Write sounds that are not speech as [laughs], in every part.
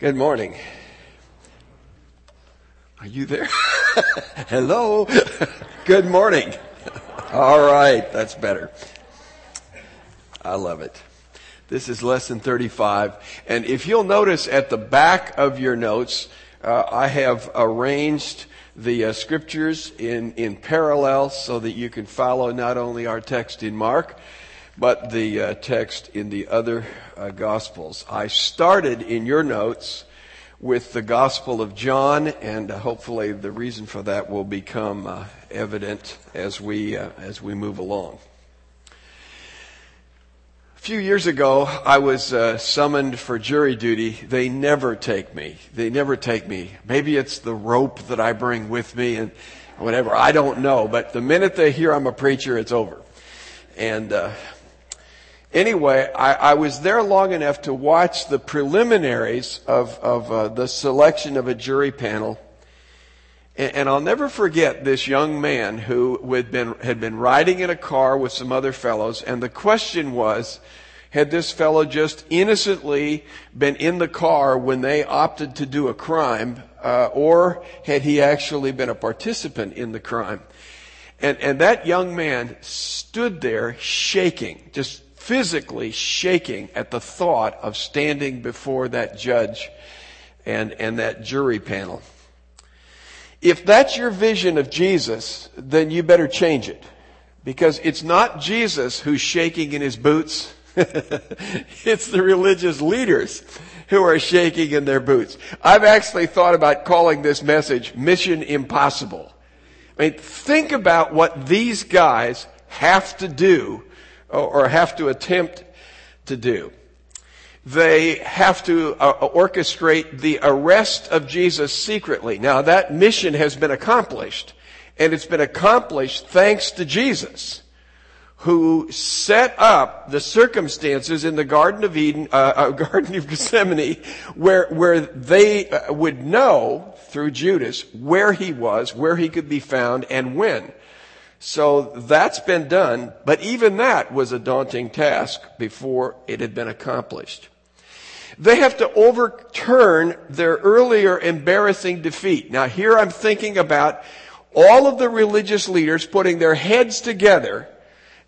Good morning. Are you there? [laughs] Hello. Good morning. All right, that's better. I love it. This is lesson 35. And if you'll notice at the back of your notes, uh, I have arranged the uh, scriptures in, in parallel so that you can follow not only our text in Mark, but the uh, text in the other uh, Gospels. I started in your notes with the Gospel of John, and uh, hopefully the reason for that will become uh, evident as we uh, as we move along. A few years ago, I was uh, summoned for jury duty. They never take me. They never take me. Maybe it's the rope that I bring with me and whatever. I don't know. But the minute they hear I'm a preacher, it's over. And uh, anyway, I, I, was there long enough to watch the preliminaries of, of uh, the selection of a jury panel. And, and, I'll never forget this young man who had been, had been riding in a car with some other fellows, and the question was, had this fellow just innocently been in the car when they opted to do a crime, uh, or had he actually been a participant in the crime? And, and that young man stood there shaking, just physically shaking at the thought of standing before that judge and, and that jury panel. If that's your vision of Jesus, then you better change it. Because it's not Jesus who's shaking in his boots. [laughs] it's the religious leaders who are shaking in their boots. I've actually thought about calling this message Mission Impossible. I mean, think about what these guys have to do or have to attempt to do. They have to uh, orchestrate the arrest of Jesus secretly. Now that mission has been accomplished and it's been accomplished thanks to Jesus who set up the circumstances in the Garden of Eden, uh, uh, [laughs] Garden of Gethsemane, where where they uh, would know through Judas where he was, where he could be found, and when. So that's been done, but even that was a daunting task before it had been accomplished. They have to overturn their earlier embarrassing defeat. Now here I'm thinking about all of the religious leaders putting their heads together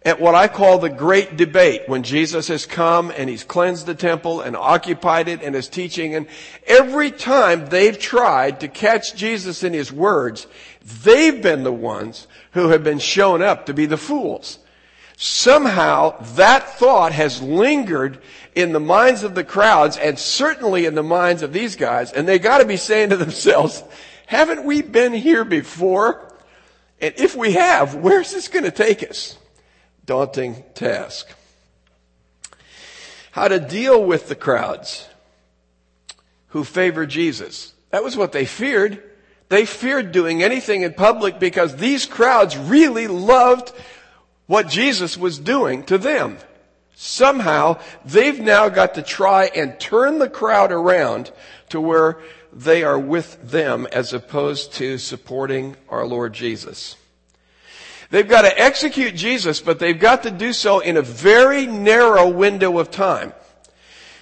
at what I call the great debate when Jesus has come and he's cleansed the temple and occupied it and is teaching. And every time they've tried to catch Jesus in his words, they've been the ones who have been shown up to be the fools. Somehow that thought has lingered in the minds of the crowds and certainly in the minds of these guys. And they gotta be saying to themselves, haven't we been here before? And if we have, where's this gonna take us? daunting task. How to deal with the crowds who favor Jesus. That was what they feared. They feared doing anything in public because these crowds really loved what Jesus was doing to them. Somehow they've now got to try and turn the crowd around to where they are with them as opposed to supporting our Lord Jesus. They've got to execute Jesus, but they've got to do so in a very narrow window of time.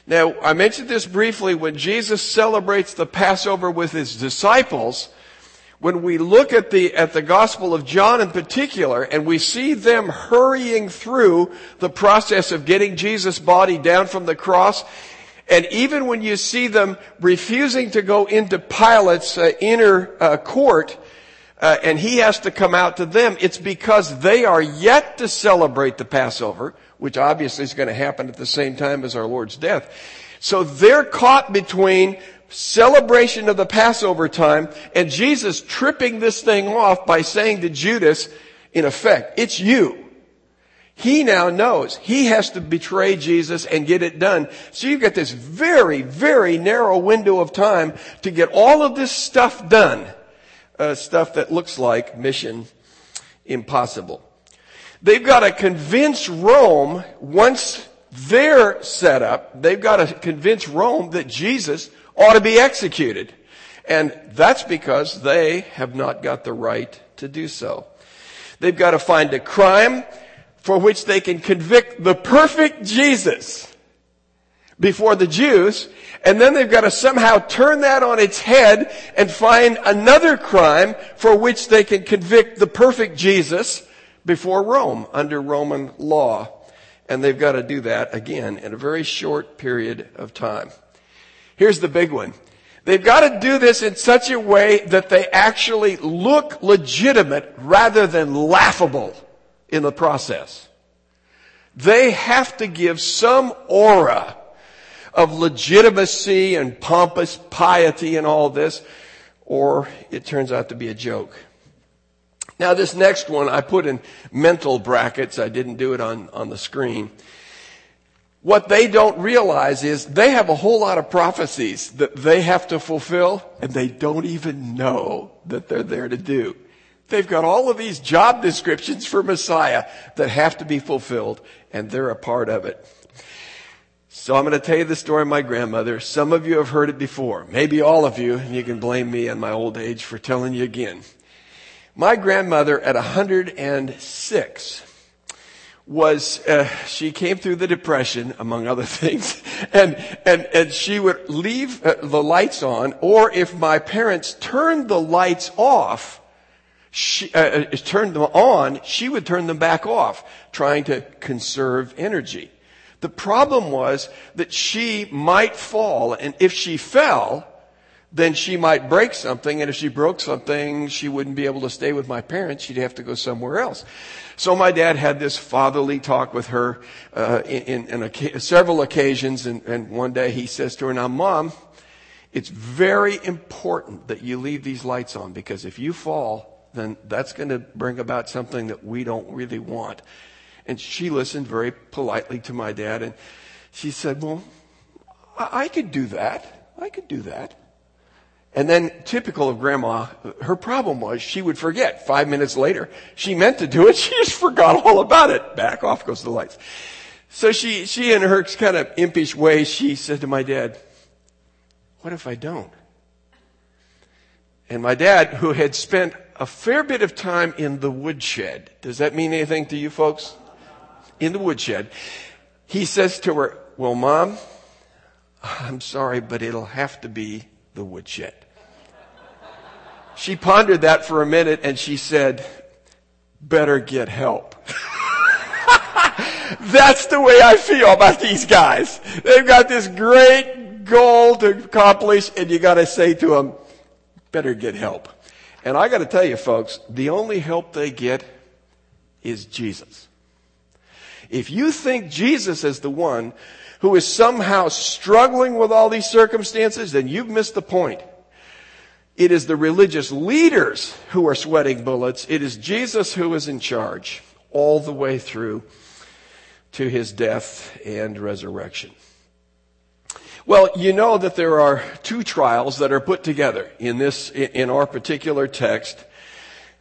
Now, I mentioned this briefly when Jesus celebrates the Passover with his disciples. When we look at the, at the Gospel of John in particular, and we see them hurrying through the process of getting Jesus' body down from the cross, and even when you see them refusing to go into Pilate's uh, inner uh, court, uh, and he has to come out to them, it's because they are yet to celebrate the Passover, which obviously is going to happen at the same time as our Lord's death. So they're caught between celebration of the Passover time and Jesus tripping this thing off by saying to Judas, in effect, it's you. He now knows he has to betray Jesus and get it done. So you've got this very, very narrow window of time to get all of this stuff done uh, stuff that looks like mission impossible. They've got to convince Rome once they're set up, they've got to convince Rome that Jesus ought to be executed. And that's because they have not got the right to do so. They've got to find a crime for which they can convict the perfect Jesus before the Jews, and then they've got to somehow turn that on its head and find another crime for which they can convict the perfect Jesus before Rome under Roman law. And they've got to do that again in a very short period of time. Here's the big one. They've got to do this in such a way that they actually look legitimate rather than laughable in the process. They have to give some aura of legitimacy and pompous piety and all this, or it turns out to be a joke. Now this next one I put in mental brackets. I didn't do it on, on the screen. What they don't realize is they have a whole lot of prophecies that they have to fulfill and they don't even know that they're there to do. They've got all of these job descriptions for Messiah that have to be fulfilled and they're a part of it. So I'm going to tell you the story of my grandmother. Some of you have heard it before. Maybe all of you, and you can blame me in my old age for telling you again. My grandmother at 106 was, uh, she came through the depression, among other [laughs] things, and, and, and she would leave uh, the lights on, or if my parents turned the lights off, she, uh, uh turned them on, she would turn them back off, trying to conserve energy. The problem was that she might fall, and if she fell, then she might break something, and if she broke something, she wouldn't be able to stay with my parents. She'd have to go somewhere else. So my dad had this fatherly talk with her uh, in, in a, several occasions, and, and one day he says to her, "Now, mom, it's very important that you leave these lights on because if you fall, then that's going to bring about something that we don't really want." And she listened very politely to my dad and she said, well, I could do that. I could do that. And then typical of grandma, her problem was she would forget five minutes later. She meant to do it. [laughs] She just forgot all about it. Back off goes the lights. So she, she in her kind of impish way, she said to my dad, what if I don't? And my dad, who had spent a fair bit of time in the woodshed, does that mean anything to you folks? in the woodshed. He says to her, well, mom, I'm sorry, but it'll have to be the woodshed. She pondered that for a minute and she said, better get help. [laughs] That's the way I feel about these guys. They've got this great goal to accomplish and you gotta say to them, better get help. And I gotta tell you folks, the only help they get is Jesus. If you think Jesus is the one who is somehow struggling with all these circumstances, then you've missed the point. It is the religious leaders who are sweating bullets. It is Jesus who is in charge all the way through to his death and resurrection. Well, you know that there are two trials that are put together in this, in our particular text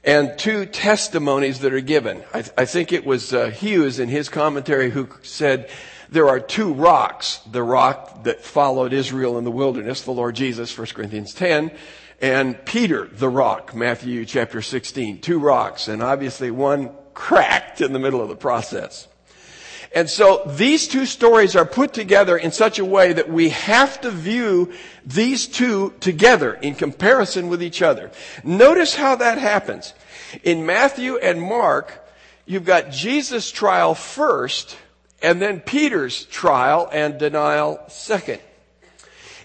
and two testimonies that are given. I, th- I think it was uh, Hughes in his commentary who said there are two rocks. The rock that followed Israel in the wilderness, the Lord Jesus, 1 Corinthians 10, and Peter, the rock, Matthew chapter 16. Two rocks, and obviously one cracked in the middle of the process. And so these two stories are put together in such a way that we have to view these two together in comparison with each other. Notice how that happens. In Matthew and Mark, you've got Jesus' trial first, and then Peter's trial and denial second.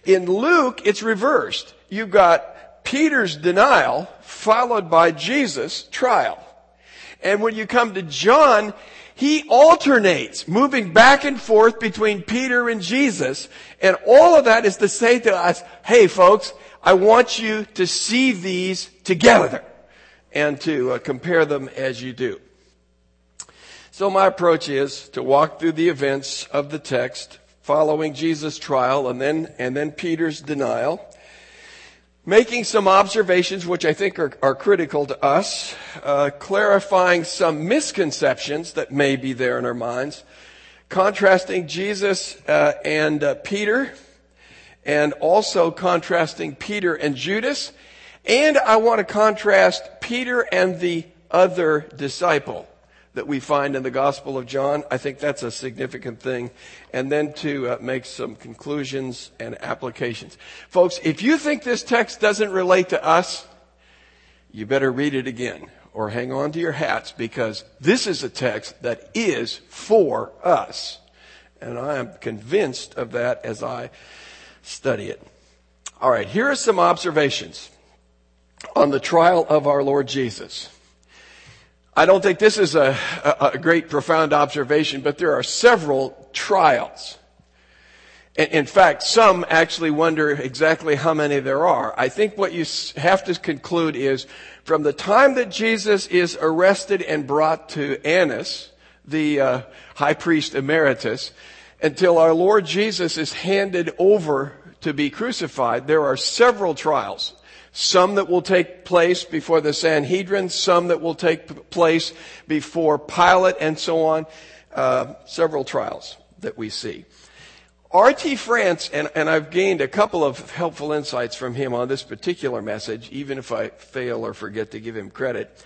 In Luke, it's reversed. You've got Peter's denial followed by Jesus' trial. And when you come to John, he alternates, moving back and forth between Peter and Jesus. And all of that is to say to us, hey folks, I want you to see these together and to uh, compare them as you do. So my approach is to walk through the events of the text following Jesus' trial and then, and then Peter's denial making some observations which I think are, are critical to us, uh, clarifying some misconceptions that may be there in our minds, contrasting Jesus uh, and uh, Peter, and also contrasting Peter and Judas, and I want to contrast Peter and the other disciple, that we find in the Gospel of John. I think that's a significant thing. And then to uh, make some conclusions and applications. Folks, if you think this text doesn't relate to us, you better read it again or hang on to your hats because this is a text that is for us. And I am convinced of that as I study it. All right, here are some observations on the trial of our Lord Jesus. I don't think this is a, a, great profound observation, but there are several trials. In fact, some actually wonder exactly how many there are. I think what you have to conclude is from the time that Jesus is arrested and brought to Annas, the uh, high priest emeritus, until our Lord Jesus is handed over to be crucified, there are several trials. Some that will take place before the Sanhedrin, some that will take place before Pilate, and so on. Uh, several trials that we see. R.T. France, and, and I've gained a couple of helpful insights from him on this particular message, even if I fail or forget to give him credit.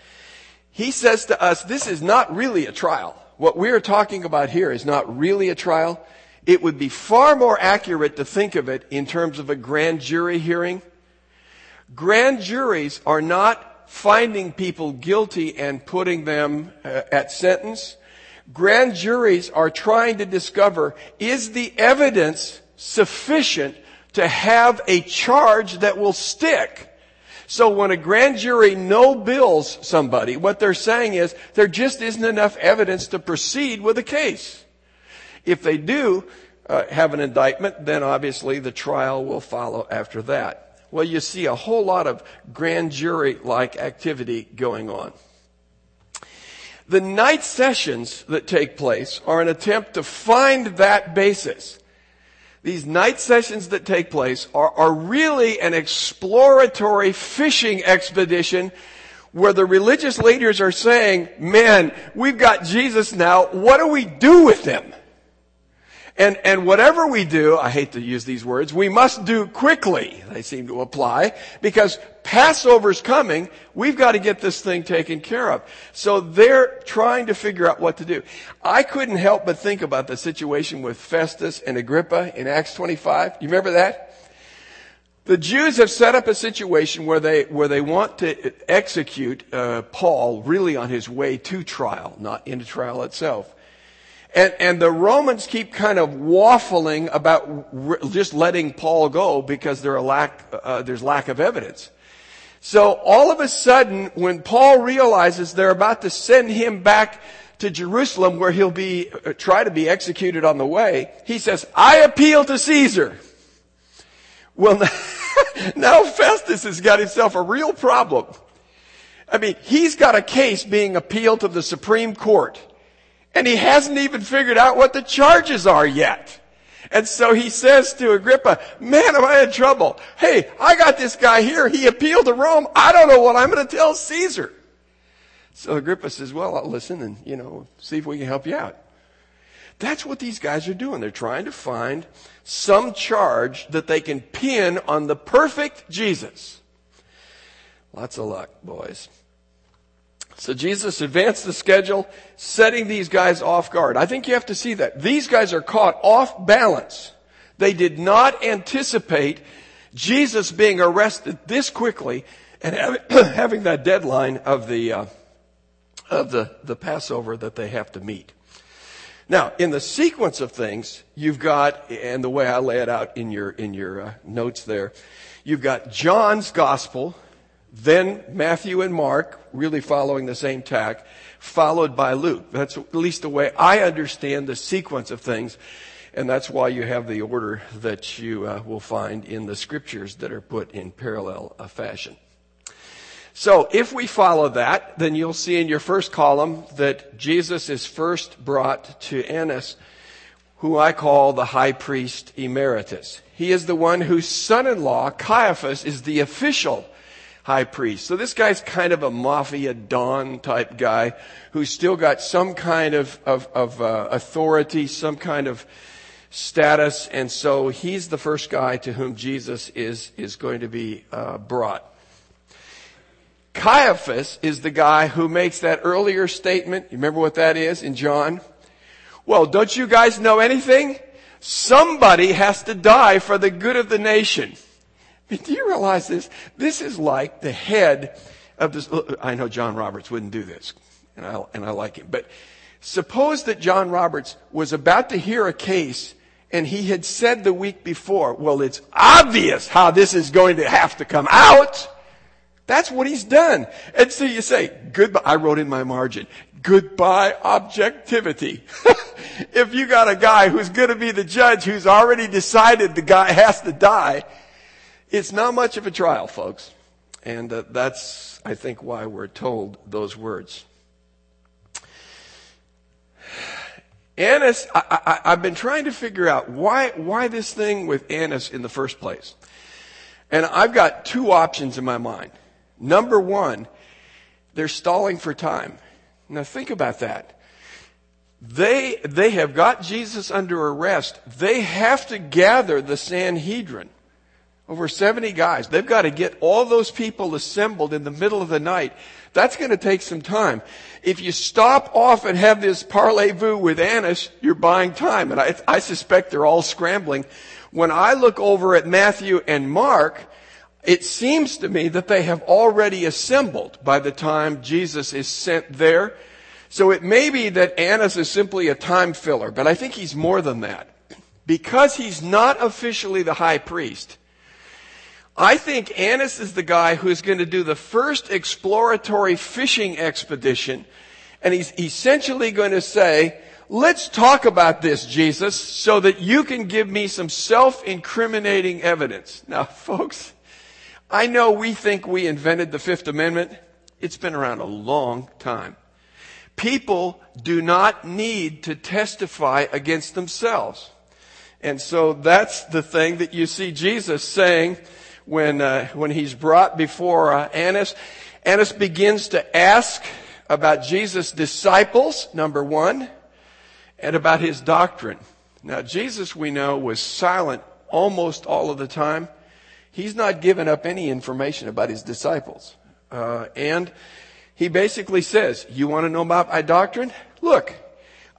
He says to us, this is not really a trial. What we're talking about here is not really a trial. It would be far more accurate to think of it in terms of a grand jury hearing. Grand juries are not finding people guilty and putting them uh, at sentence. Grand juries are trying to discover, is the evidence sufficient to have a charge that will stick? So when a grand jury no bills somebody, what they're saying is there just isn't enough evidence to proceed with a case. If they do uh, have an indictment, then obviously the trial will follow after that. Well, you see a whole lot of grand jury like activity going on. The night sessions that take place are an attempt to find that basis. These night sessions that take place are, are really an exploratory fishing expedition where the religious leaders are saying, man, we've got Jesus now. What do we do with him? And, and whatever we do, I hate to use these words, we must do quickly, they seem to apply, because Passover's coming, we've got to get this thing taken care of. So they're trying to figure out what to do. I couldn't help but think about the situation with Festus and Agrippa in Acts 25. You remember that? The Jews have set up a situation where they, where they want to execute uh, Paul really on his way to trial, not into trial itself. And, and the Romans keep kind of waffling about re- just letting Paul go because there lack, uh, there's lack of evidence. So all of a sudden, when Paul realizes they're about to send him back to Jerusalem where he'll be, uh, try to be executed on the way, he says, I appeal to Caesar. Well, [laughs] now Festus has got himself a real problem. I mean, he's got a case being appealed to the Supreme Court. And he hasn't even figured out what the charges are yet. And so he says to Agrippa, man, am I in trouble? Hey, I got this guy here. He appealed to Rome. I don't know what I'm going to tell Caesar. So Agrippa says, well, I'll listen and, you know, see if we can help you out. That's what these guys are doing. They're trying to find some charge that they can pin on the perfect Jesus. Lots of luck, boys. So Jesus advanced the schedule, setting these guys off guard. I think you have to see that. These guys are caught off balance. They did not anticipate Jesus being arrested this quickly and [clears throat] having that deadline of the, uh, of the, the Passover that they have to meet. Now, in the sequence of things, you've got, and the way I lay it out in your, in your uh, notes there, you've got John's gospel, then Matthew and Mark, really following the same tack, followed by Luke. That's at least the way I understand the sequence of things. And that's why you have the order that you uh, will find in the scriptures that are put in parallel uh, fashion. So if we follow that, then you'll see in your first column that Jesus is first brought to Annas, who I call the high priest emeritus. He is the one whose son-in-law, Caiaphas, is the official high priest. So this guy's kind of a mafia don type guy who's still got some kind of, of, of uh, authority, some kind of status, and so he's the first guy to whom Jesus is, is going to be uh, brought. Caiaphas is the guy who makes that earlier statement. You remember what that is in John? Well, don't you guys know anything? Somebody has to die for the good of the nation. [laughs] Do you realize this? This is like the head of this. I know John Roberts wouldn't do this, and I, and I like him. But suppose that John Roberts was about to hear a case and he had said the week before, well, it's obvious how this is going to have to come out. That's what he's done. And so you say, goodbye. I wrote in my margin, goodbye objectivity. [laughs] if you got a guy who's going to be the judge who's already decided the guy has to die, it's not much of a trial, folks. And uh, that's, I think, why we're told those words. Annas, I, have been trying to figure out why, why this thing with Annas in the first place. And I've got two options in my mind. Number one, they're stalling for time. Now think about that. They, they have got Jesus under arrest. They have to gather the Sanhedrin. Over 70 guys. They've got to get all those people assembled in the middle of the night. That's going to take some time. If you stop off and have this parlez-vous with Annas, you're buying time. And I, I suspect they're all scrambling. When I look over at Matthew and Mark, it seems to me that they have already assembled by the time Jesus is sent there. So it may be that Annas is simply a time filler, but I think he's more than that. Because he's not officially the high priest, I think Annas is the guy who's going to do the first exploratory fishing expedition. And he's essentially going to say, let's talk about this, Jesus, so that you can give me some self-incriminating evidence. Now, [laughs] folks, I know we think we invented the Fifth Amendment. It's been around a long time. People do not need to testify against themselves. And so that's the thing that you see Jesus saying, when, uh, when he's brought before uh, Annas. Annas begins to ask about Jesus' disciples, number one, and about his doctrine. Now, Jesus, we know, was silent almost all of the time. He's not given up any information about his disciples. Uh, and he basically says, You want to know about my doctrine? Look,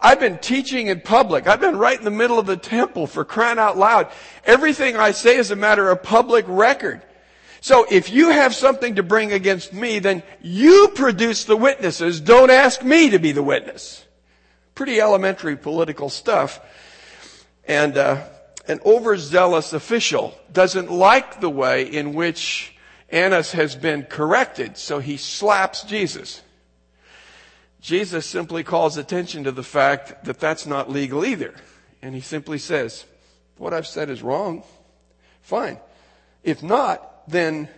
I've been teaching in public. I've been right in the middle of the temple for crying out loud. Everything I say is a matter of public record. So if you have something to bring against me, then you produce the witnesses. Don't ask me to be the witness. Pretty elementary political stuff. And uh, an overzealous official doesn't like the way in which Annas has been corrected, so he slaps Jesus. Jesus simply calls attention to the fact that that's not legal either. And he simply says, what I've said is wrong. Fine. If not, then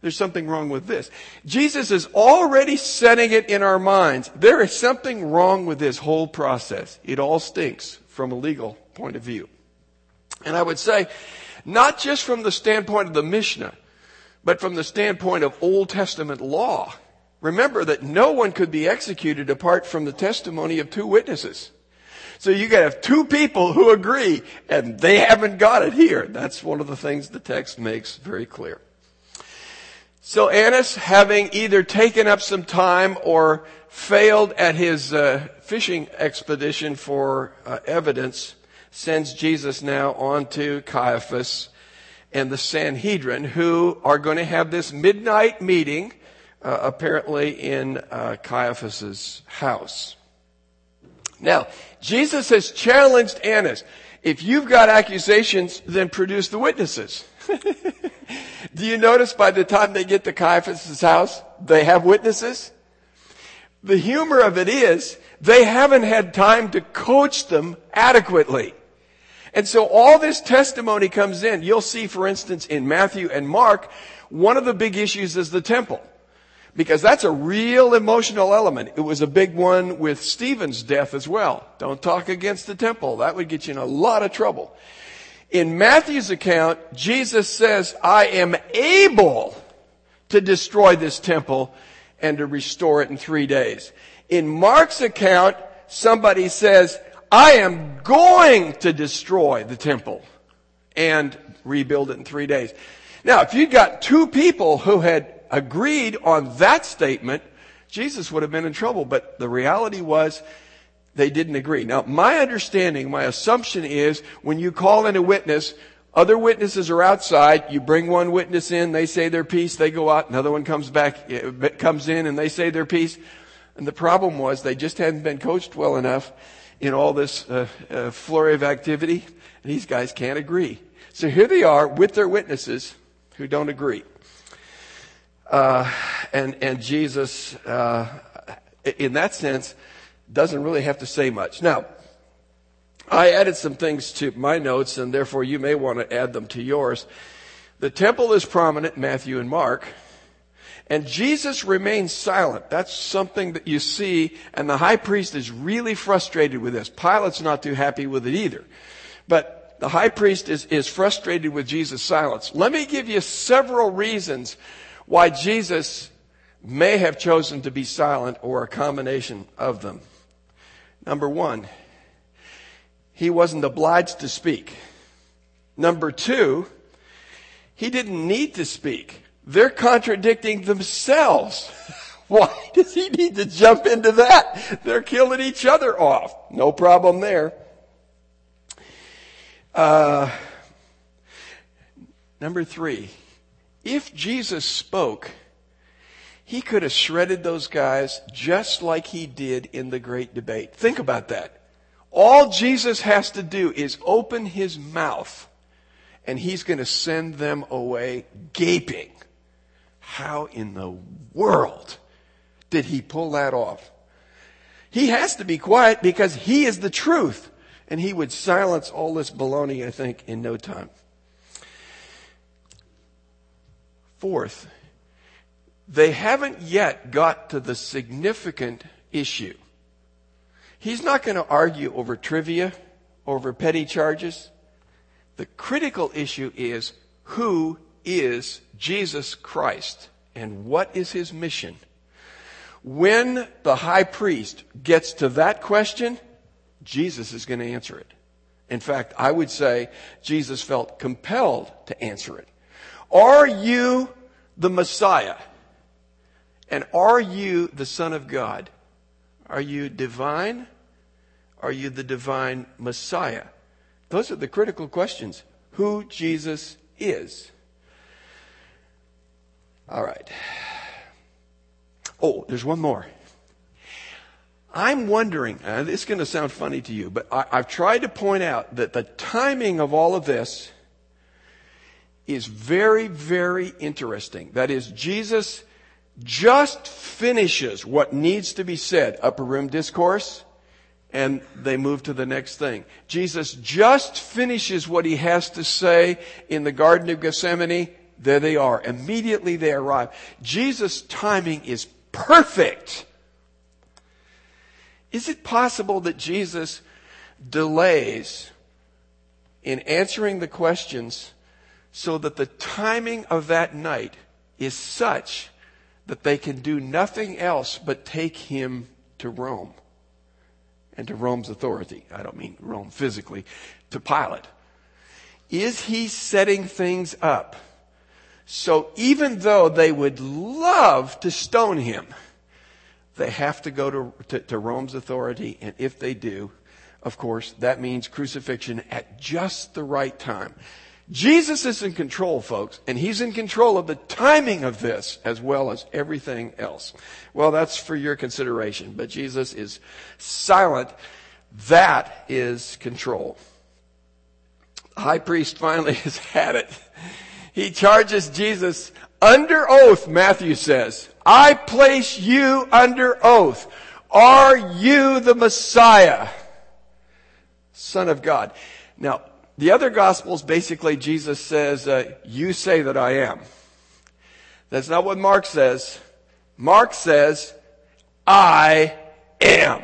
there's something wrong with this. Jesus is already setting it in our minds. There is something wrong with this whole process. It all stinks from a legal point of view. And I would say, not just from the standpoint of the Mishnah, but from the standpoint of Old Testament law. Remember that no one could be executed apart from the testimony of two witnesses. So you gotta have two people who agree, and they haven't got it here. That's one of the things the text makes very clear. So Annas, having either taken up some time or failed at his uh, fishing expedition for uh, evidence, sends Jesus now on to Caiaphas and the Sanhedrin, who are going to have this midnight meeting uh, apparently in uh, Caiaphas's house. Now, Jesus has challenged Annas. If you've got accusations, then produce the witnesses. [laughs] Do you notice by the time they get to Caiaphas's house, they have witnesses? The humor of it is, they haven't had time to coach them adequately. And so all this testimony comes in. You'll see, for instance, in Matthew and Mark, one of the big issues is the temple because that's a real emotional element. It was a big one with Stephen's death as well. Don't talk against the temple. That would get you in a lot of trouble. In Matthew's account, Jesus says, I am able to destroy this temple and to restore it in three days. In Mark's account, somebody says, I am going to destroy the temple and rebuild it in three days. Now, if you'd got two people who had agreed on that statement, Jesus would have been in trouble. But the reality was they didn't agree. Now, my understanding, my assumption is when you call in a witness, other witnesses are outside. You bring one witness in, they say their piece, they go out, another one comes back, eh, comes in and they say their piece. And the problem was they just hadn't been coached well enough in all this uh, uh, flurry of activity. These guys can't agree. So here they are with their witnesses who don't agree. Uh, and, and Jesus, uh, in that sense, doesn't really have to say much. Now, I added some things to my notes, and therefore you may want to add them to yours. The temple is prominent, Matthew and Mark, and Jesus remains silent. That's something that you see, and the high priest is really frustrated with this. Pilate's not too happy with it either. But the high priest is, is frustrated with Jesus' silence. Let me give you several reasons why Jesus may have chosen to be silent or a combination of them. Number one, he wasn't obliged to speak. Number two, he didn't need to speak. They're contradicting themselves. [laughs] Why does he need to jump into that? They're killing each other off. No problem there. Uh, number three, if Jesus spoke, he could have shredded those guys just like he did in the great debate. Think about that. All Jesus has to do is open his mouth and he's going to send them away gaping. How in the world did he pull that off? He has to be quiet because he is the truth and he would silence all this baloney, I think, in no time. Fourth, they haven't yet got to the significant issue. He's not going to argue over trivia, over petty charges. The critical issue is who is Jesus Christ and what is his mission? When the high priest gets to that question, Jesus is going to answer it. In fact, I would say Jesus felt compelled to answer it. Are you the Messiah? And are you the Son of God? Are you divine? Are you the divine Messiah? Those are the critical questions. Who Jesus is. All right. Oh, there's one more. I'm wondering, and it's going to sound funny to you, but I, I've tried to point out that the timing of all of this is very, very interesting. That is, Jesus just finishes what needs to be said, upper room discourse, and they move to the next thing. Jesus just finishes what he has to say in the Garden of Gethsemane. There they are. Immediately they arrive. Jesus' timing is perfect. Is it possible that Jesus delays in answering the questions so that the timing of that night is such that they can do nothing else but take him to Rome and to Rome's authority. I don't mean Rome physically, to Pilate. Is he setting things up? So even though they would love to stone him, they have to go to, to, to, Rome's authority, and if they do, of course, that means crucifixion at just the right time. Jesus is in control, folks, and He's in control of the timing of this as well as everything else. Well, that's for your consideration, but Jesus is silent. That is control. The high priest finally [laughs] has had it. He charges Jesus under oath, Matthew says. I place you under oath. Are you the Messiah? Son of God. Now, the other gospels, basically, Jesus says, uh, you say that I am. That's not what Mark says. Mark says, I am.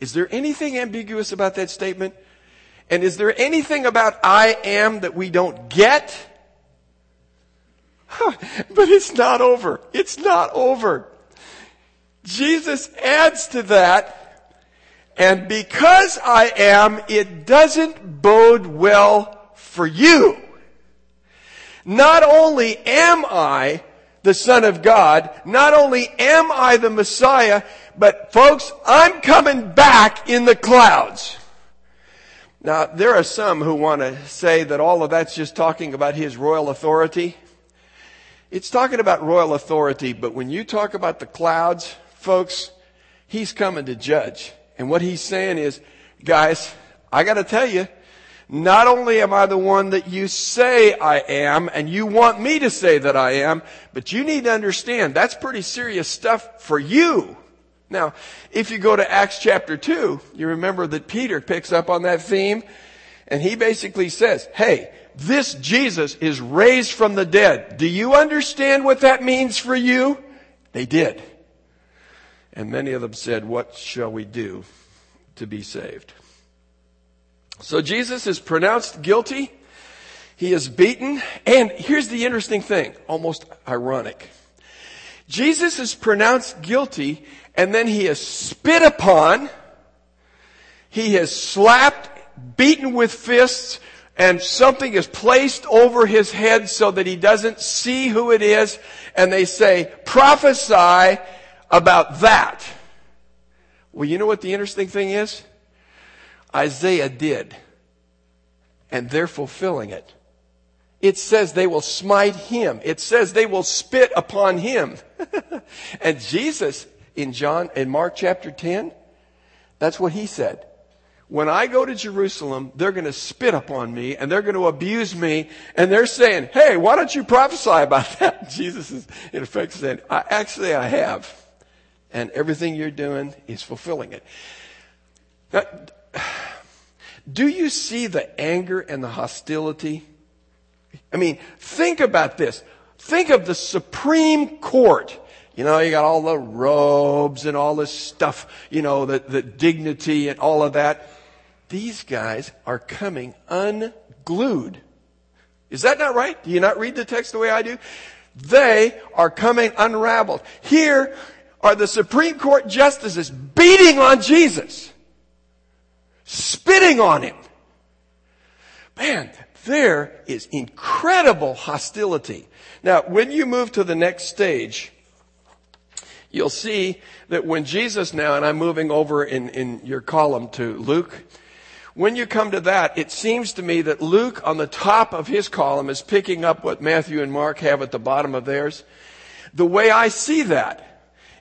Is there anything ambiguous about that statement? And is there anything about I am that we don't get? Huh, [laughs] but it's not over. It's not over. Jesus adds to that and because I am, it doesn't bode well for you. Not only am I, the Son of God. Not only am I the Messiah, but folks, I'm coming back in the clouds. Now, there are some who want to say that all of that's just talking about his royal authority. It's talking about royal authority, but when you talk about the clouds, folks, he's coming to judge. And what he's saying is, guys, I gotta tell you, not only am I the one that you say I am, and you want me to say that I am, but you need to understand that's pretty serious stuff for you. Now, if you go to Acts chapter 2, you remember that Peter picks up on that theme, and he basically says, hey, this Jesus is raised from the dead. Do you understand what that means for you? They did. And many of them said, what shall we do to be saved? So Jesus is pronounced guilty. He is beaten. And here's the interesting thing, almost ironic. Jesus is pronounced guilty and then he is spit upon. He is slapped, beaten with fists, and something is placed over his head so that he doesn't see who it is. And they say, prophesy about that. Well, you know what the interesting thing is? Isaiah did. And they're fulfilling it. It says they will smite him. It says they will spit upon him. [laughs] and Jesus in John, in Mark chapter 10, that's what he said. When I go to Jerusalem, they're going to spit upon me and they're going to abuse me and they're saying, hey, why don't you prophesy about [laughs] that? Jesus is in effect saying, I, actually I have. And everything you're doing is fulfilling it. Now, do you see the anger and the hostility? I mean, think about this. Think of the Supreme Court. You know, you got all the robes and all this stuff, you know, the, the dignity and all of that. These guys are coming unglued. Is that not right? Do you not read the text the way I do? They are coming unraveled. Here are the Supreme Court justices beating on Jesus spitting on him. Man, there is incredible hostility. Now, when you move to the next stage, you'll see that when Jesus now, and I'm moving over in, in your column to Luke, when you come to that, it seems to me that Luke on the top of his column is picking up what Matthew and Mark have at the bottom of theirs. The way I see that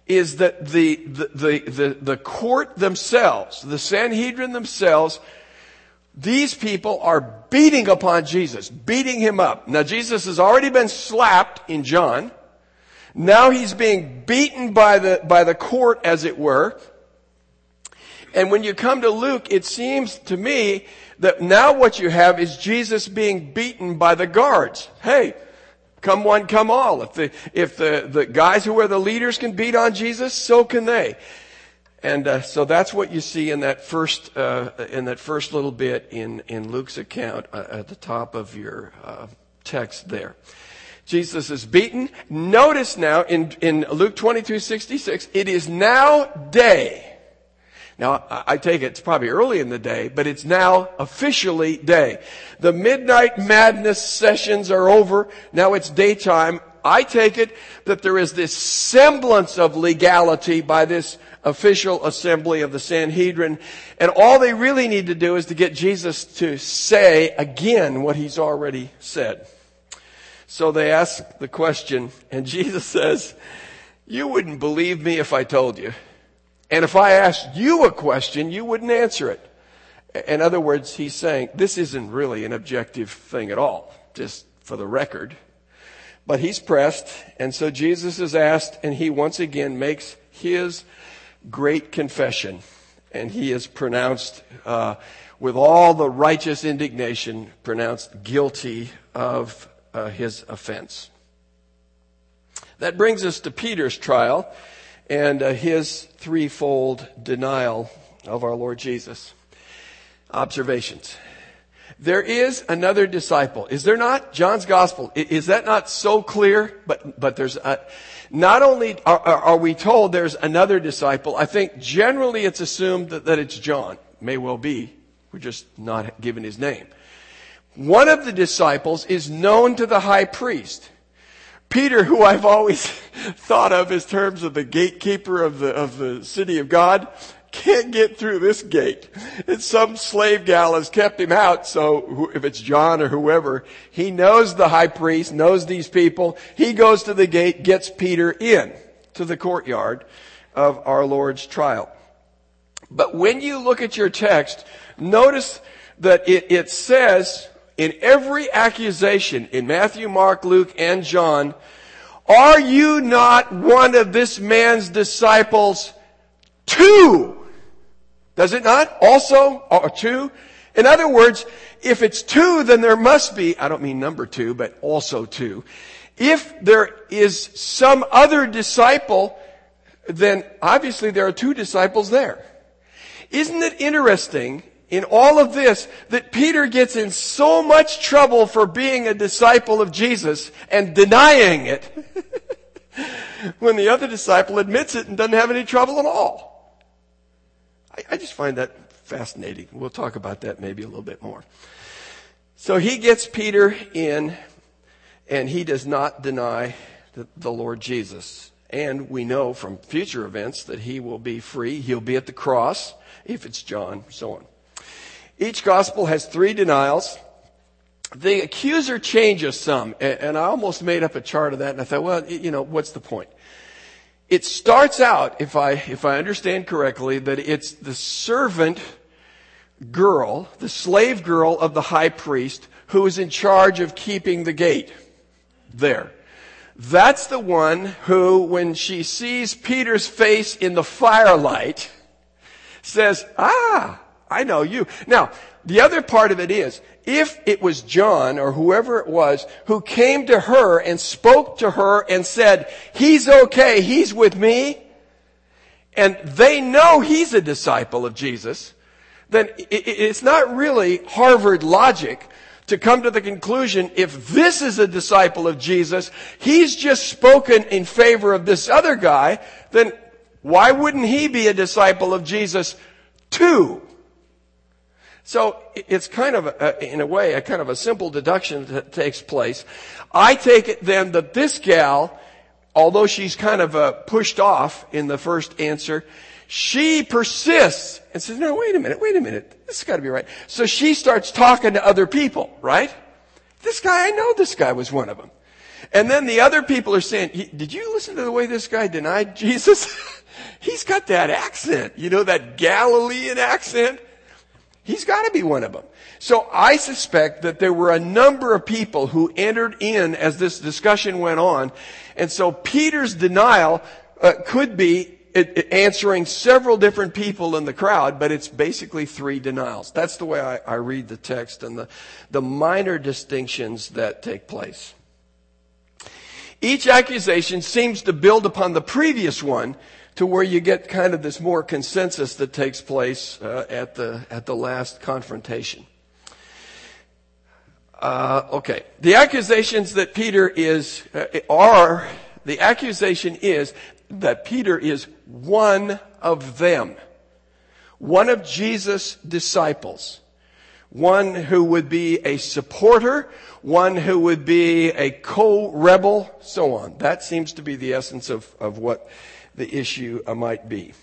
is that the, the, the, the, the court themselves, the Sanhedrin themselves, these people are beating upon Jesus, beating him up. Now Jesus has already been slapped in John. Now he's being beaten by the, by the court as it were. And when you come to Luke, it seems to me that now what you have is Jesus being beaten by the guards. Hey, Come one, come all. If the, if the, the guys who are the leaders can beat on Jesus, so can they. And uh, so that's what you see in that first uh, in that first little bit in in Luke's account uh, at the top of your uh, text there. Jesus is beaten. Notice now in in Luke twenty two sixty six, it is now day. Now, I take it it's probably early in the day, but it's now officially day. The midnight madness sessions are over. Now it's daytime. I take it that there is this semblance of legality by this official assembly of the Sanhedrin. And all they really need to do is to get Jesus to say again what he's already said. So they ask the question, and Jesus says, you wouldn't believe me if I told you. And if I asked you a question, you wouldn't answer it. In other words, he's saying this isn't really an objective thing at all, just for the record. But he's pressed, and so Jesus is asked, and he once again makes his great confession. And he is pronounced, uh, with all the righteous indignation, pronounced guilty of uh, his offense. That brings us to Peter's trial and uh, his threefold denial of our Lord Jesus. Observations. There is another disciple. Is there not? John's gospel. Is that not so clear? But, but there's a, not only are, are, we told there's another disciple, I think generally it's assumed that, that it's John. May well be. We're just not given his name. One of the disciples is known to the high priest. Peter, who I've always [laughs] thought of as terms of the gatekeeper of the, of the city of God, can't get through this gate. And some slave gal has kept him out, so if it's John or whoever, he knows the high priest, knows these people. He goes to the gate, gets Peter in to the courtyard of our Lord's trial. But when you look at your text, notice that it, it says in every accusation in Matthew, Mark, Luke, and John, are you not one of this man's disciples? Two. Does it not? Also, or two? In other words, if it's two, then there must be, I don't mean number two, but also two. If there is some other disciple, then obviously there are two disciples there. Isn't it interesting in all of this that Peter gets in so much trouble for being a disciple of Jesus and denying it [laughs] when the other disciple admits it and doesn't have any trouble at all? I, I just find that fascinating. We'll talk about that maybe a little bit more. So he gets Peter in and he does not deny the, the, Lord Jesus. And we know from future events that he will be free. He'll be at the cross if it's John, so on. Each gospel has three denials. The accuser changes some, and I almost made up a chart of that, and I thought, well, you know, what's the point? It starts out, if I, if I understand correctly, that it's the servant girl, the slave girl of the high priest who is in charge of keeping the gate there. That's the one who, when she sees Peter's face in the firelight, says, ah, I know you. Now, the other part of it is, if it was John or whoever it was who came to her and spoke to her and said, he's okay, he's with me, and they know he's a disciple of Jesus, then it's not really Harvard logic to come to the conclusion if this is a disciple of Jesus, he's just spoken in favor of this other guy, then why wouldn't he be a disciple of Jesus too? So it's kind of, a, in a way, a kind of a simple deduction that takes place. I take it then that this gal, although she's kind of uh, pushed off in the first answer, she persists and says, no, wait a minute, wait a minute. This has got to be right. So she starts talking to other people, right? This guy, I know this guy was one of them. And then the other people are saying, did you listen to the way this guy denied [laughs] Jesus? He's got that accent, you know, that Galilean accent. He's got to be one of them. So I suspect that there were a number of people who entered in as this discussion went on. And so Peter's denial uh, could be it, it answering several different people in the crowd, but it's basically three denials. That's the way I, I read the text and the, the minor distinctions that take place. Each accusation seems to build upon the previous one to where you get kind of this more consensus that takes place uh, at the at the last confrontation. Uh, okay, the accusations that Peter is uh, are the accusation is that Peter is one of them, one of Jesus' disciples, one who would be a supporter, one who would be a co-rebel, so on. That seems to be the essence of, of what the issue might be.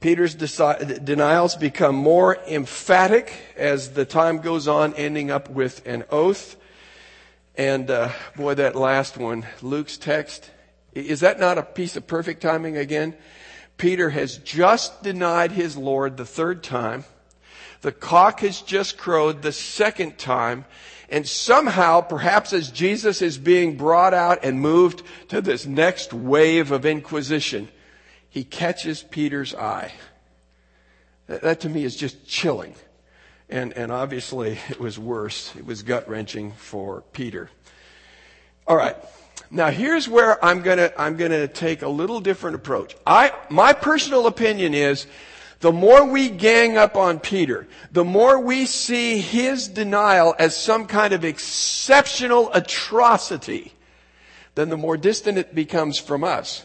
Peter's denials become more emphatic as the time goes on, ending up with an oath. And uh, boy, that last one, Luke's text, is that not a piece of perfect timing again? Peter has just denied his Lord the third time. The cock has just crowed the second time. And somehow, perhaps as Jesus is being brought out and moved to this next wave of inquisition, he catches Peter's eye. That, that to me is just chilling. And, and obviously it was worse. It was gut wrenching for Peter. All right. Now here's where I'm gonna, I'm gonna take a little different approach. I, my personal opinion is the more we gang up on Peter, the more we see his denial as some kind of exceptional atrocity, then the more distant it becomes from us.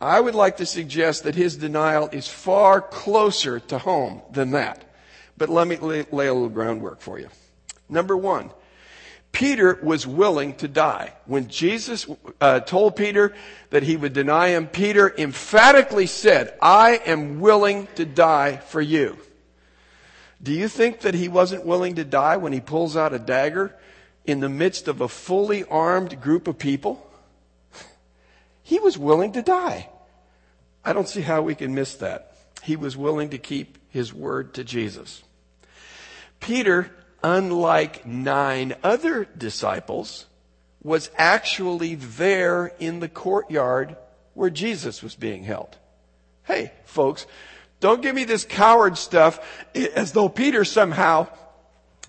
I would like to suggest that his denial is far closer to home than that. But let me lay, a little groundwork for you. Number one, Peter was willing to die. When Jesus uh, told Peter that he would deny him, Peter emphatically said, I am willing to die for you. Do you think that he wasn't willing to die when he pulls out a dagger in the midst of a fully armed group of people? He was willing to die. I don't see how we can miss that. He was willing to keep his word to Jesus. Peter unlike nine other disciples, was actually there in the courtyard where Jesus was being held. Hey, folks, don't give me this coward stuff as though Peter somehow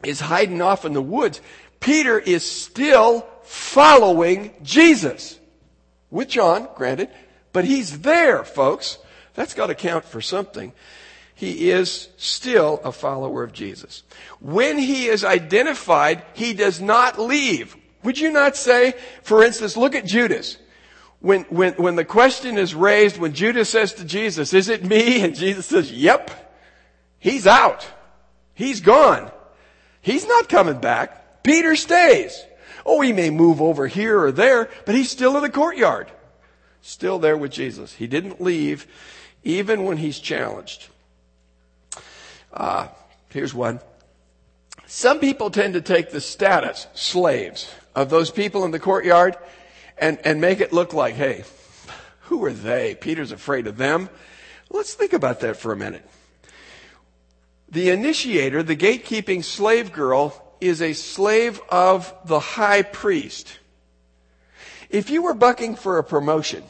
is hiding off in the woods. Peter is still following Jesus. With John, granted, but he's there, folks. That's got to count for something he is still a follower of Jesus. When he is identified, he does not leave. Would you not say, for instance, look at Judas. When, when, when the question is raised, when Judas says to Jesus, is it me? And Jesus says, yep. He's out. He's gone. He's not coming back. Peter stays. Oh, he may move over here or there, but he's still in the courtyard. Still there with Jesus. He didn't leave even when he's challenged. Uh, here's one. Some people tend to take the status, slaves, of those people in the courtyard and, and make it look like, hey, who are they? Peter's afraid of them. Let's think about that for a minute. The initiator, the gatekeeping slave girl, is a slave of the high priest. If you were bucking for a promotion,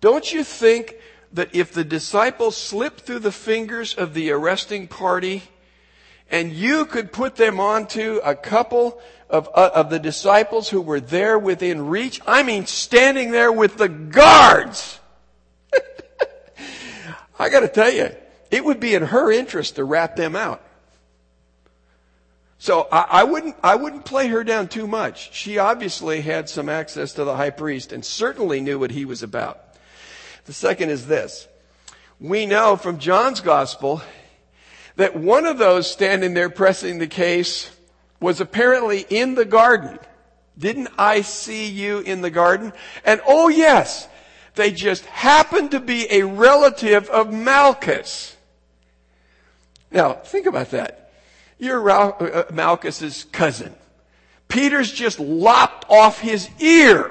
don't you think that if the disciples slipped through the fingers of the arresting party and you could put them onto a couple of, uh, of the disciples who were there within reach, I mean standing there with the guards. [laughs] I gotta tell you, it would be in her interest to rat them out. So I, I, wouldn't, I wouldn't play her down too much. She obviously had some access to the high priest and certainly knew what he was about. The second is this. We know from John's gospel that one of those standing there pressing the case was apparently in the garden. Didn't I see you in the garden? And oh yes, they just happened to be a relative of Malchus. Now, think about that. You're uh, Malchus's cousin. Peter's just lopped off his ear.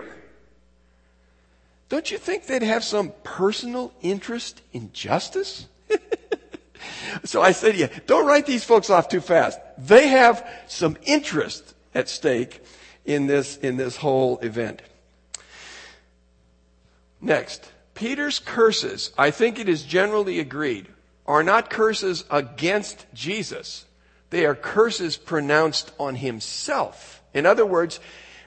Don't you think they'd have some personal interest in justice? [laughs] so I say to you, don't write these folks off too fast. They have some interest at stake in this, in this whole event. Next, Peter's curses, I think it is generally agreed, are not curses against Jesus. They are curses pronounced on himself. In other words,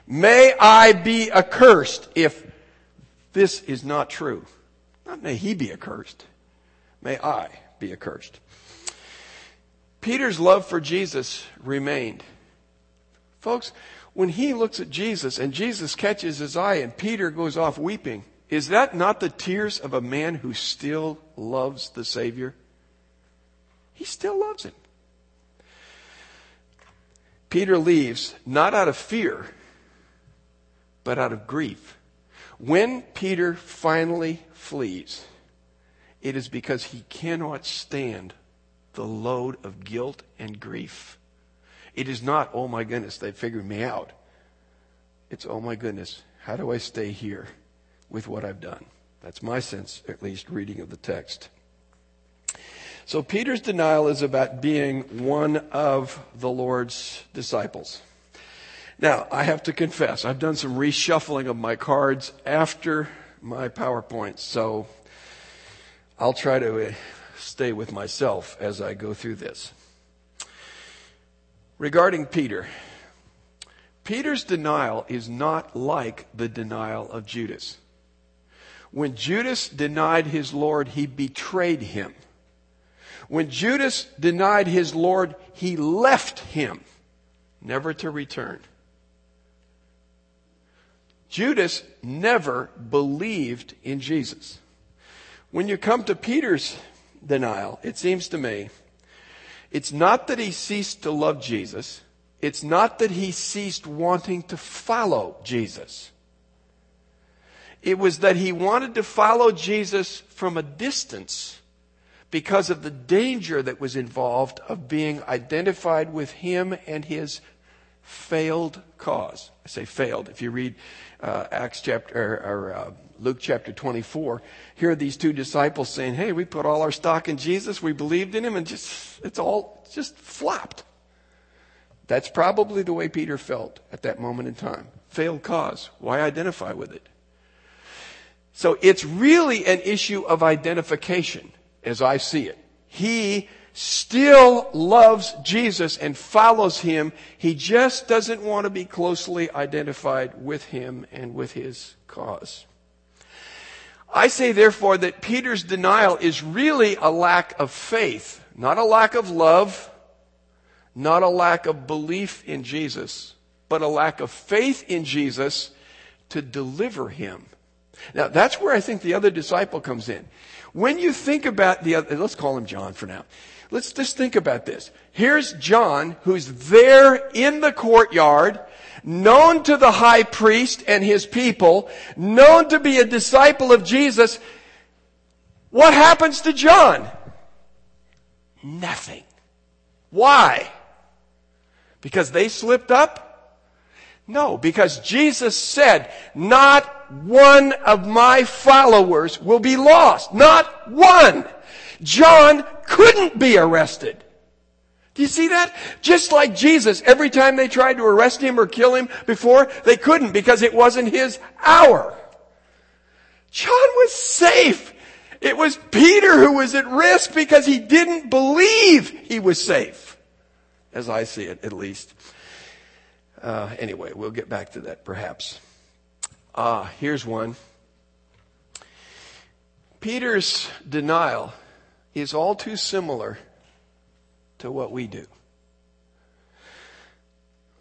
may I be accursed if this is not true. Not may he be accursed. May I be accursed. Peter's love for Jesus remained. Folks, when he looks at Jesus and Jesus catches his eye and Peter goes off weeping, is that not the tears of a man who still loves the Savior? He still loves him. Peter leaves not out of fear, but out of grief. When Peter finally flees, it is because he cannot stand the load of guilt and grief. It is not, oh my goodness, they figured me out. It's, oh my goodness, how do I stay here with what I've done? That's my sense, at least, reading of the text. So Peter's denial is about being one of the Lord's disciples. Now, I have to confess, I've done some reshuffling of my cards after my PowerPoint, so I'll try to uh, stay with myself as I go through this. Regarding Peter, Peter's denial is not like the denial of Judas. When Judas denied his Lord, he betrayed him. When Judas denied his Lord, he left him, never to return. Judas never believed in Jesus. When you come to Peter's denial, it seems to me, it's not that he ceased to love Jesus. It's not that he ceased wanting to follow Jesus. It was that he wanted to follow Jesus from a distance because of the danger that was involved of being identified with him and his failed cause. I say failed. If you read uh, Acts chapter or, or uh, Luke chapter 24, here are these two disciples saying, "Hey, we put all our stock in Jesus. We believed in him, and just it's all just flopped." That's probably the way Peter felt at that moment in time. Failed cause. Why identify with it? So it's really an issue of identification as I see it. He still loves Jesus and follows him. He just doesn't want to be closely identified with him and with his cause. I say therefore that Peter's denial is really a lack of faith, not a lack of love, not a lack of belief in Jesus, but a lack of faith in Jesus to deliver him. Now that's where I think the other disciple comes in. When you think about the other, let's call him John for now. Let's just think about this. Here's John who's there in the courtyard, known to the high priest and his people, known to be a disciple of Jesus. What happens to John? Nothing. Why? Because they slipped up? No, because Jesus said, not one of my followers will be lost. Not one. John couldn't be arrested. Do you see that? Just like Jesus, every time they tried to arrest him or kill him before, they couldn't because it wasn't his hour. John was safe. It was Peter who was at risk because he didn't believe he was safe. As I see it, at least. Uh, anyway, we'll get back to that perhaps. Ah, here's one. Peter's denial is all too similar to what we do.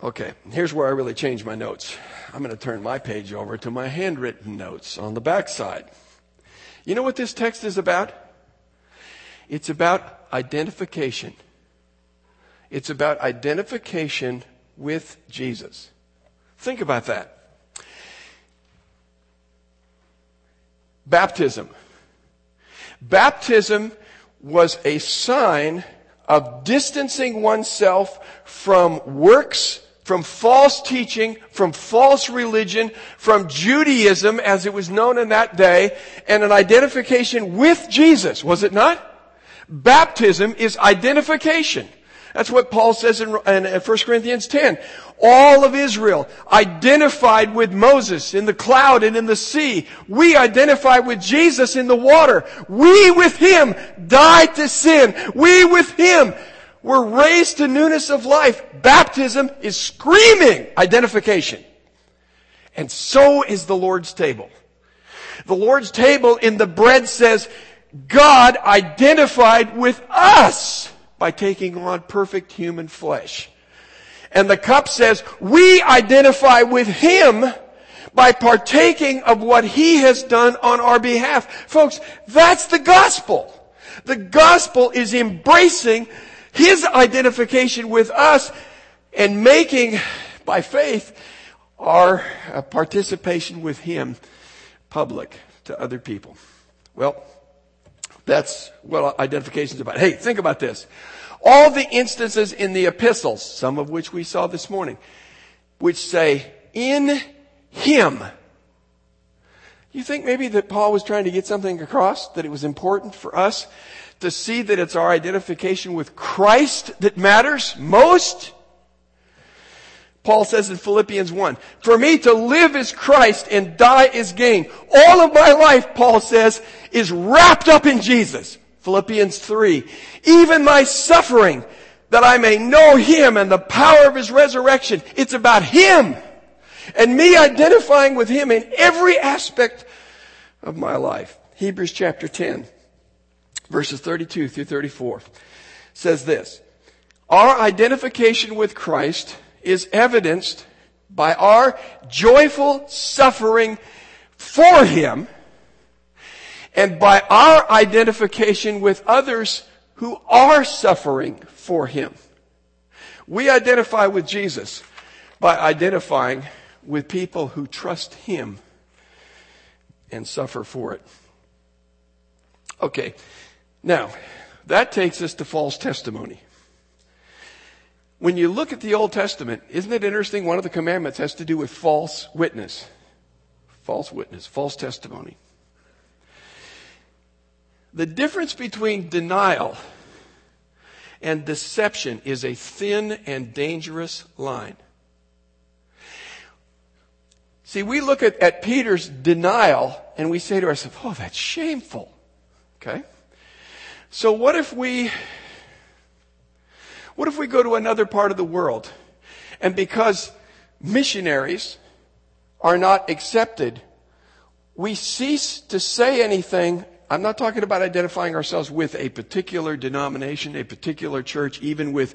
Okay, here's where I really change my notes. I'm going to turn my page over to my handwritten notes on the back side. You know what this text is about? It's about identification. It's about identification with Jesus. Think about that. Baptism. Baptism was a sign of distancing oneself from works, from false teaching, from false religion, from Judaism as it was known in that day, and an identification with Jesus, was it not? Baptism is identification. That's what Paul says in, in 1 Corinthians 10. All of Israel identified with Moses in the cloud and in the sea. We identify with Jesus in the water. We with Him died to sin. We with Him were raised to newness of life. Baptism is screaming identification. And so is the Lord's table. The Lord's table in the bread says, God identified with us by taking on perfect human flesh. And the cup says, we identify with Him by partaking of what He has done on our behalf. Folks, that's the gospel. The gospel is embracing His identification with us and making, by faith, our uh, participation with Him public to other people. Well, that's what identification is about. Hey, think about this. All the instances in the epistles, some of which we saw this morning, which say, in Him. You think maybe that Paul was trying to get something across, that it was important for us to see that it's our identification with Christ that matters most? Paul says in Philippians 1, for me to live is Christ and die is gain. All of my life, Paul says, is wrapped up in Jesus. Philippians 3, even my suffering that I may know Him and the power of His resurrection. It's about Him and me identifying with Him in every aspect of my life. Hebrews chapter 10, verses 32 through 34 says this, our identification with Christ is evidenced by our joyful suffering for Him and by our identification with others who are suffering for Him. We identify with Jesus by identifying with people who trust Him and suffer for it. Okay. Now, that takes us to false testimony. When you look at the Old Testament, isn't it interesting? One of the commandments has to do with false witness. False witness, false testimony. The difference between denial and deception is a thin and dangerous line. See, we look at, at Peter's denial and we say to ourselves, oh, that's shameful. Okay? So what if we, what if we go to another part of the world and because missionaries are not accepted, we cease to say anything. I'm not talking about identifying ourselves with a particular denomination, a particular church, even with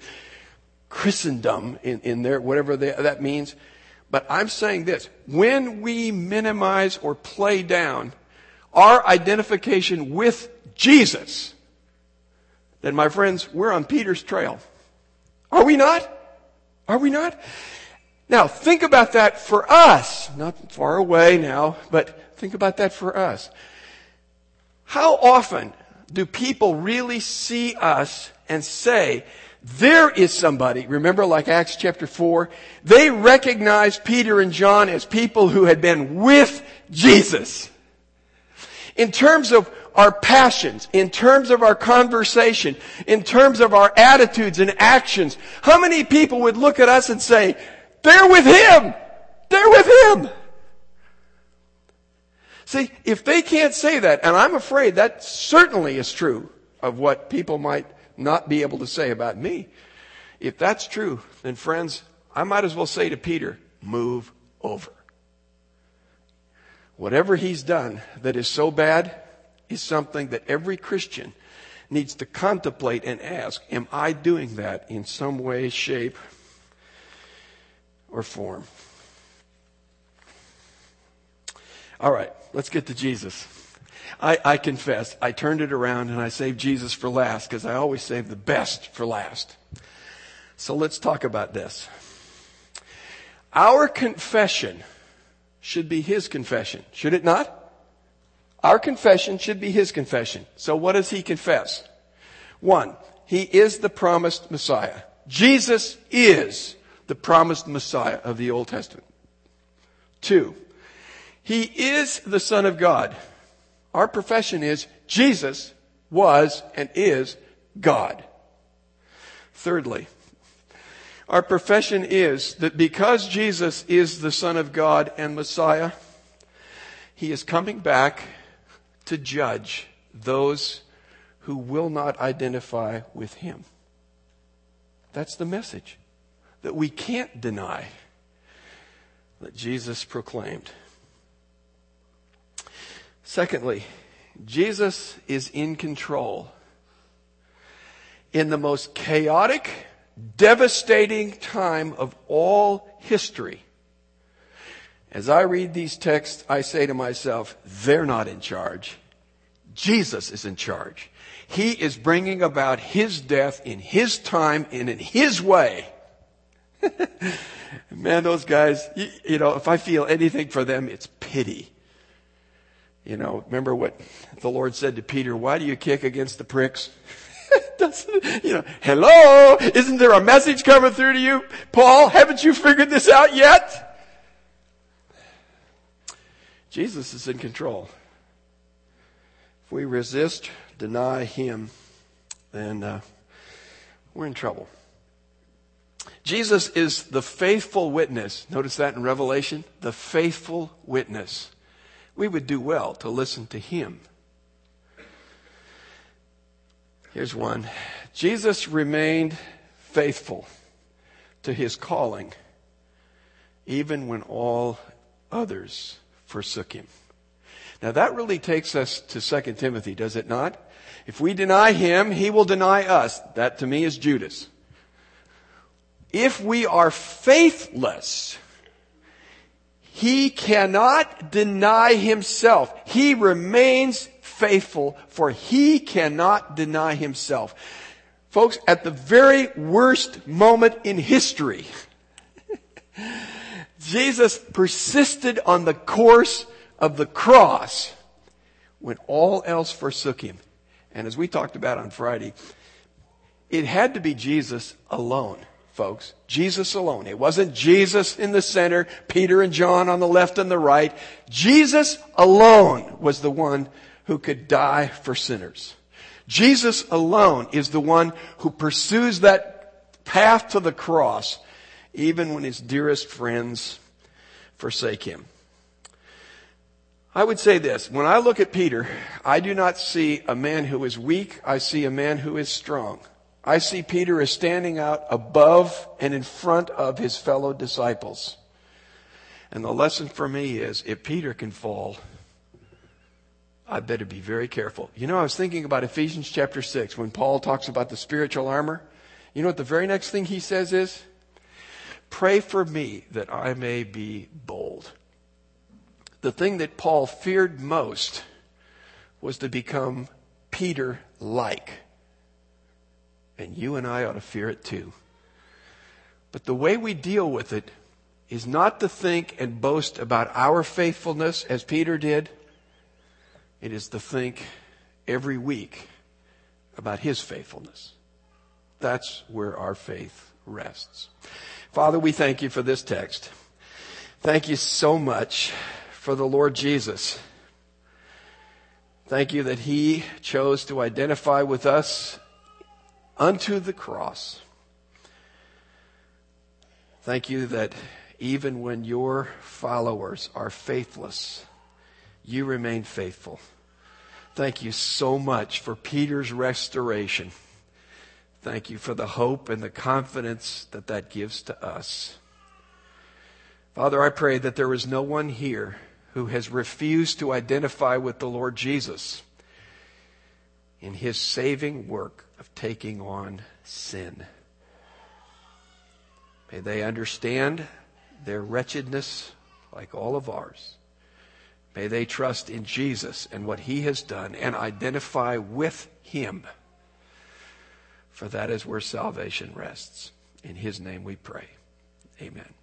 Christendom in, in there, whatever they, that means. But I'm saying this. When we minimize or play down our identification with Jesus, then my friends, we're on Peter's trail. Are we not? Are we not? Now, think about that for us. Not far away now, but think about that for us. How often do people really see us and say, there is somebody, remember like Acts chapter 4? They recognized Peter and John as people who had been with Jesus. In terms of our passions, in terms of our conversation, in terms of our attitudes and actions, how many people would look at us and say, they're with Him! They're with Him! See, if they can't say that, and I'm afraid that certainly is true of what people might not be able to say about me. If that's true, then friends, I might as well say to Peter, move over. Whatever he's done that is so bad is something that every Christian needs to contemplate and ask, am I doing that in some way, shape, or form? All right, let's get to Jesus. I, I confess, I turned it around and I saved Jesus for last because I always save the best for last. So let's talk about this. Our confession should be his confession, should it not? Our confession should be his confession. So what does he confess? One, he is the promised Messiah. Jesus is the promised Messiah of the Old Testament. Two, he is the Son of God. Our profession is Jesus was and is God. Thirdly, our profession is that because Jesus is the Son of God and Messiah, He is coming back to judge those who will not identify with Him. That's the message that we can't deny that Jesus proclaimed. Secondly, Jesus is in control. In the most chaotic, devastating time of all history, as I read these texts, I say to myself, they're not in charge. Jesus is in charge. He is bringing about His death in His time and in His way. [laughs] Man, those guys, you, you know, if I feel anything for them, it's pity. You know, remember what the Lord said to Peter, why do you kick against the pricks? [laughs] you know, hello, isn't there a message coming through to you? Paul, haven't you figured this out yet? Jesus is in control. If we resist, deny him, then uh, we're in trouble. Jesus is the faithful witness. Notice that in Revelation? The faithful witness we would do well to listen to him. Here's one. Jesus remained faithful to his calling, even when all others forsook him. Now that really takes us to 2 Timothy, does it not? If we deny him, he will deny us. That to me is Judas. If we are faithless, he cannot deny himself. He remains faithful for he cannot deny himself. Folks, at the very worst moment in history, Jesus persisted on the course of the cross when all else forsook him. And as we talked about on Friday, it had to be Jesus alone, folks. Jesus alone. It wasn't Jesus in the center, Peter and John on the left and the right. Jesus alone was the one who could die for sinners. Jesus alone is the one who pursues that path to the cross even when his dearest friends forsake him. I would say this. When I look at Peter, I do not see a man who is weak. I see a man who is strong. I see Peter as standing out above and in front of his fellow disciples. And the lesson for me is if Peter can fall, I better be very careful. You know, I was thinking about Ephesians chapter 6 when Paul talks about the spiritual armor. You know what the very next thing he says is? Pray for me that I may be bold the thing that Paul feared most was to become Peter like. And you and I ought to fear it too. But the way we deal with it is not to think and boast about our faithfulness as Peter did. It is to think every week about his faithfulness. That's where our faith rests. Father, we thank you for this text. Thank you so much for the Lord Jesus. Thank you that He chose to identify with us unto the cross. Thank you that even when your followers are faithless, you remain faithful. Thank you so much for Peter's restoration. Thank you for the hope and the confidence that that gives to us. Father, I pray that there is no one here who has refused to identify with the Lord Jesus in his saving work of taking on sin. May they understand their wretchedness like all of ours. May they trust in Jesus and what he has done and identify with him. For that is where salvation rests. In his name we pray. Amen.